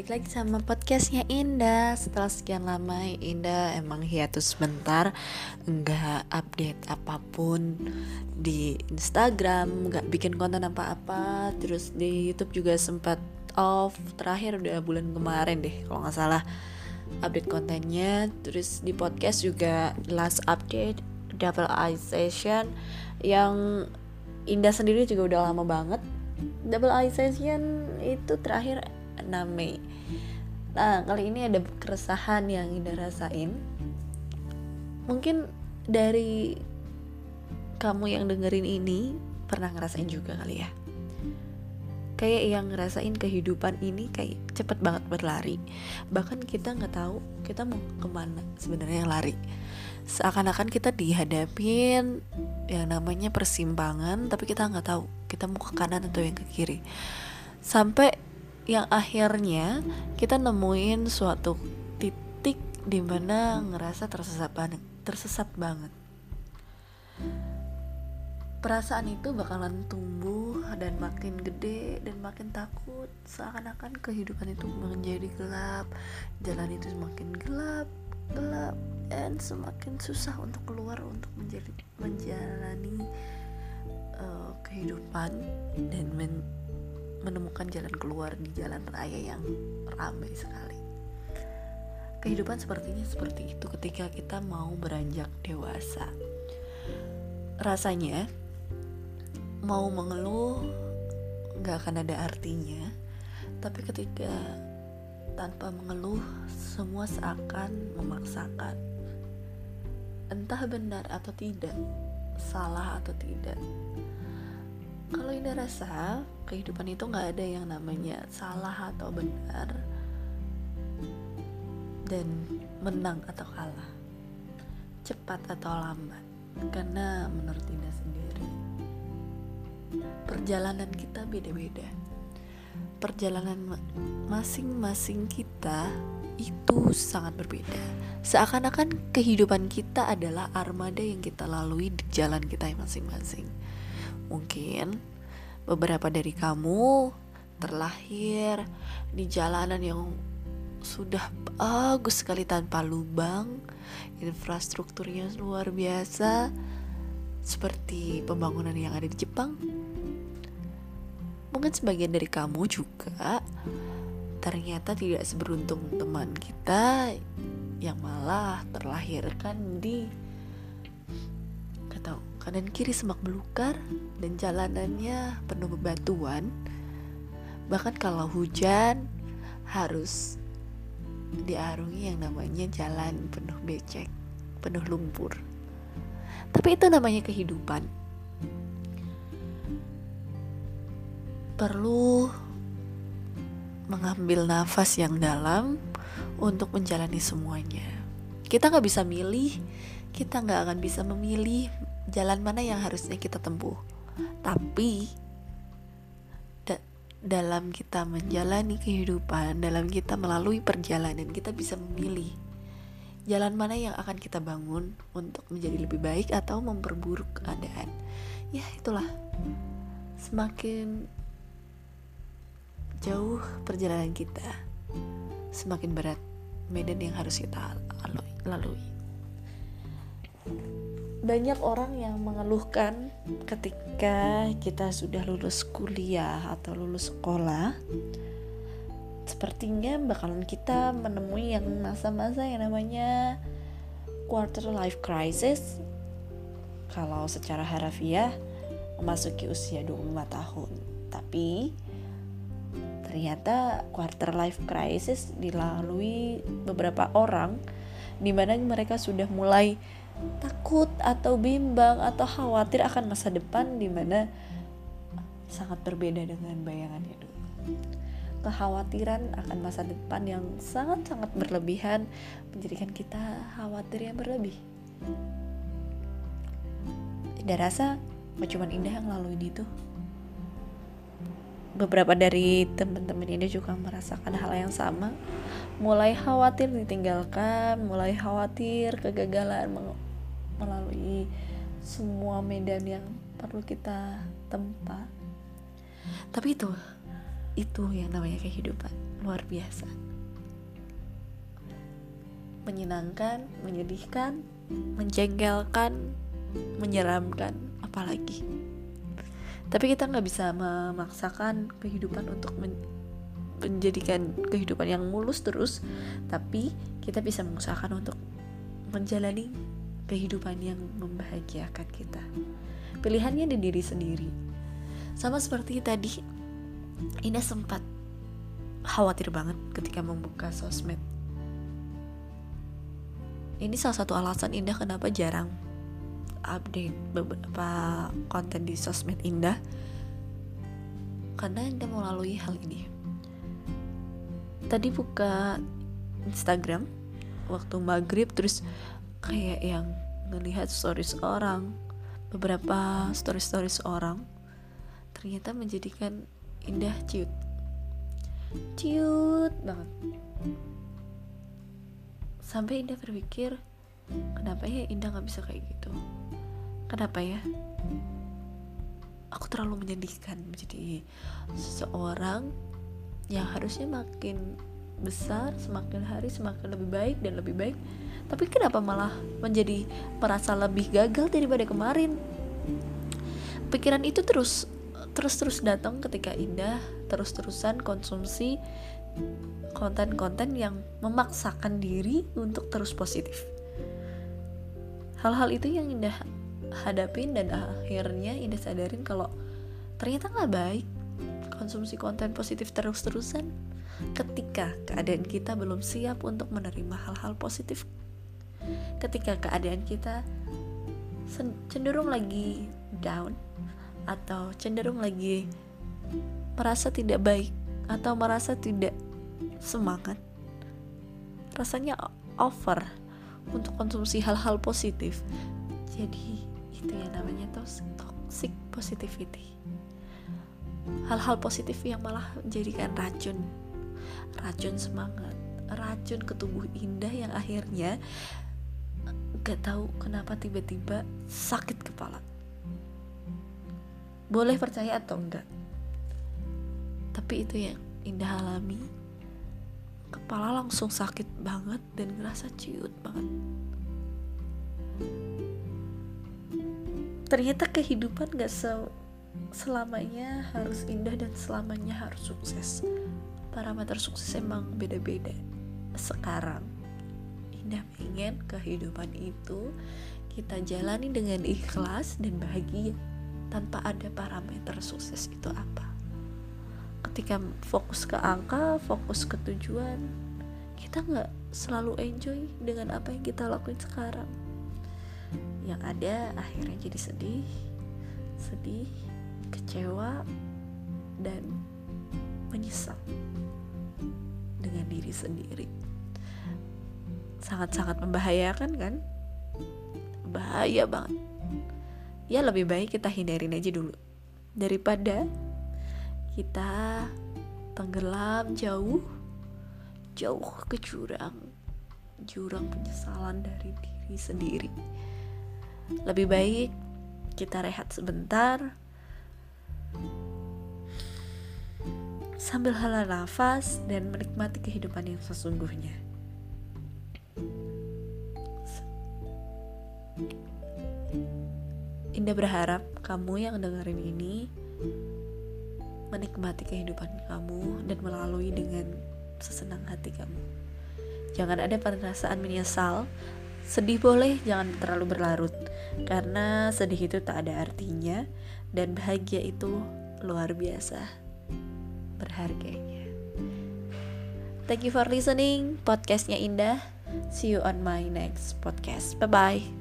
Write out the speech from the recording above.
balik lagi sama podcastnya Indah Setelah sekian lama Indah emang hiatus sebentar. Nggak update apa pun di Instagram Nggak bikin konten apa-apa. Terus di Youtube juga sempat off. Terakhir udah bulan kemarin deh kalau nggak salah Update kontennya. Terus di podcast juga last update Double Eye Session Yang Indah sendiri juga udah lama banget. Double Eye Session itu terakhir 6 Mei Nah kali ini ada keresahan yang Indah rasain. Mungkin dari kamu yang dengerin ini pernah ngerasain juga kali ya? Kayak yang ngerasain kehidupan ini kayak cepet banget berlari Bahkan kita nggak tahu kita mau ke mana sebenarnya lari. Seakan-akan kita dihadapin yang namanya persimpangan Tapi kita nggak tahu kita mau ke kanan atau yang ke kiri. Sampai yang akhirnya kita nemuin suatu titik di mana ngerasa tersesat banget, tersesat banget. Perasaan itu bakalan tumbuh dan makin gede dan makin takut seakan-akan kehidupan itu menjadi gelap, jalan itu semakin gelap, gelap dan semakin susah untuk keluar untuk menjadi menjalani uh, kehidupan dan men menemukan jalan keluar di jalan raya yang ramai sekali. Kehidupan sepertinya seperti itu ketika kita mau beranjak dewasa. Rasanya mau mengeluh nggak akan ada artinya, tapi ketika tanpa mengeluh semua seakan memaksakan. Entah benar atau tidak, salah atau tidak, kalau Indah rasa kehidupan itu nggak ada yang namanya salah atau benar dan menang atau kalah cepat atau lambat karena menurut Indah sendiri perjalanan kita beda-beda. Perjalanan masing-masing kita itu sangat berbeda. Seakan-akan kehidupan kita adalah armada yang kita lalui di jalan kita masing-masing Mungkin beberapa dari kamu terlahir di jalanan yang sudah bagus sekali tanpa lubang, infrastrukturnya luar biasa, seperti pembangunan yang ada di Jepang. Mungkin sebagian dari kamu juga ternyata tidak seberuntung teman kita yang malah terlahirkan di kanan kiri semak belukar dan jalanannya penuh bebatuan. Bahkan kalau hujan harus diarungi yang namanya jalan penuh becek penuh lumpur. Tapi itu namanya kehidupan. Perlu mengambil nafas yang dalam untuk menjalani semuanya. Kita nggak bisa milih kita nggak akan bisa memilih jalan mana yang harusnya kita tempuh. Tapi da dalam kita menjalani kehidupan, dalam kita melalui perjalanan, kita bisa memilih jalan mana yang akan kita bangun untuk menjadi lebih baik atau memperburuk keadaan. Ya, itulah. Semakin jauh perjalanan kita, semakin berat medan yang harus kita lalui banyak orang yang mengeluhkan ketika kita sudah lulus kuliah atau lulus sekolah. Sepertinya bakalan kita menemui yang masa-masa yang namanya quarter life crisis. Kalau secara harafiah memasuki usia 25 tahun. Tapi ternyata quarter life crisis dilalui beberapa orang di mana mereka sudah mulai takut atau bimbang atau khawatir akan masa depan di mana sangat berbeda dengan bayangannya dulu. Kekhawatiran akan masa depan yang sangat-sangat berlebihan menjadikan kita khawatir yang berlebih. Tidak rasa cuma Indah yang laluin itu. Beberapa dari teman-teman ini juga merasakan hal yang sama. Mulai khawatir ditinggalkan, mulai khawatir kegagalan melalui semua medan yang perlu kita tempa. Tapi itu itu yang namanya kehidupan luar biasa. Menyenangkan menyedihkan menjengkelkan menyeramkan apalagi. Tapi kita nggak bisa memaksakan kehidupan untuk men menjadikan kehidupan yang mulus terus tapi kita bisa mengusahakan untuk menjalani kehidupan yang membahagiakan kita. Pilihannya di diri sendiri. Sama seperti tadi Ina sempat khawatir banget ketika membuka sosmed. Ini salah satu alasan Indah kenapa jarang update beberapa konten di sosmed Indah. Karena Indah melalui hal ini. Tadi buka Instagram waktu maghrib terus kayak yang ngelihat stories orang beberapa stories stories orang ternyata menjadikan indah ciut ciut banget. Sampai indah berpikir kenapa ya indah nggak bisa kayak gitu? Kenapa ya? Aku terlalu menyedihkan menjadi seseorang yang harusnya makin besar semakin hari semakin lebih baik dan lebih baik. Tapi kenapa malah menjadi merasa lebih gagal daripada kemarin? Pikiran itu terus terus terus datang ketika indah terus terusan konsumsi konten-konten yang memaksakan diri untuk terus positif. Hal-hal itu yang indah hadapin dan akhirnya indah sadarin kalau ternyata nggak baik konsumsi konten positif terus-terusan ketika keadaan kita belum siap untuk menerima hal-hal positif. Ketika keadaan kita cenderung lagi down atau cenderung lagi merasa tidak baik atau merasa tidak semangat rasanya over untuk konsumsi hal-hal positif. Jadi itu yang namanya toxic positivity. Hal-hal positif yang malah menjadikan racun racun semangat racun ke tubuh indah yang akhirnya gak tahu kenapa tiba-tiba sakit kepala. Boleh percaya atau enggak? Tapi itu yang indah alami. Kepala langsung sakit banget dan ngerasa ciut banget. Ternyata kehidupan gak se selamanya harus indah dan selamanya harus sukses parameter sukses emang beda-beda. Sekarang indah pengen kehidupan itu kita jalani dengan ikhlas dan bahagia tanpa ada parameter sukses itu apa. Ketika fokus ke angka fokus ke tujuan kita nggak selalu enjoy dengan apa yang kita lakuin sekarang. Yang ada akhirnya jadi sedih sedih kecewa dan menyesal diri sendiri. Sangat-sangat membahayakan kan? Bahaya banget. Ya lebih baik kita hindarin aja dulu. Daripada kita tenggelam jauh jauh ke jurang jurang penyesalan dari diri sendiri. Lebih baik kita rehat sebentar sambil hala nafas dan menikmati kehidupan yang sesungguhnya. Indah berharap kamu yang dengerin ini menikmati kehidupan kamu dan melalui dengan sesenang hati kamu. Jangan ada perasaan menyesal, sedih boleh, jangan terlalu berlarut, karena sedih itu tak ada artinya, dan bahagia itu luar biasa berharganya. Thank you for listening. Podcastnya Indah. See you on my next podcast. Bye bye.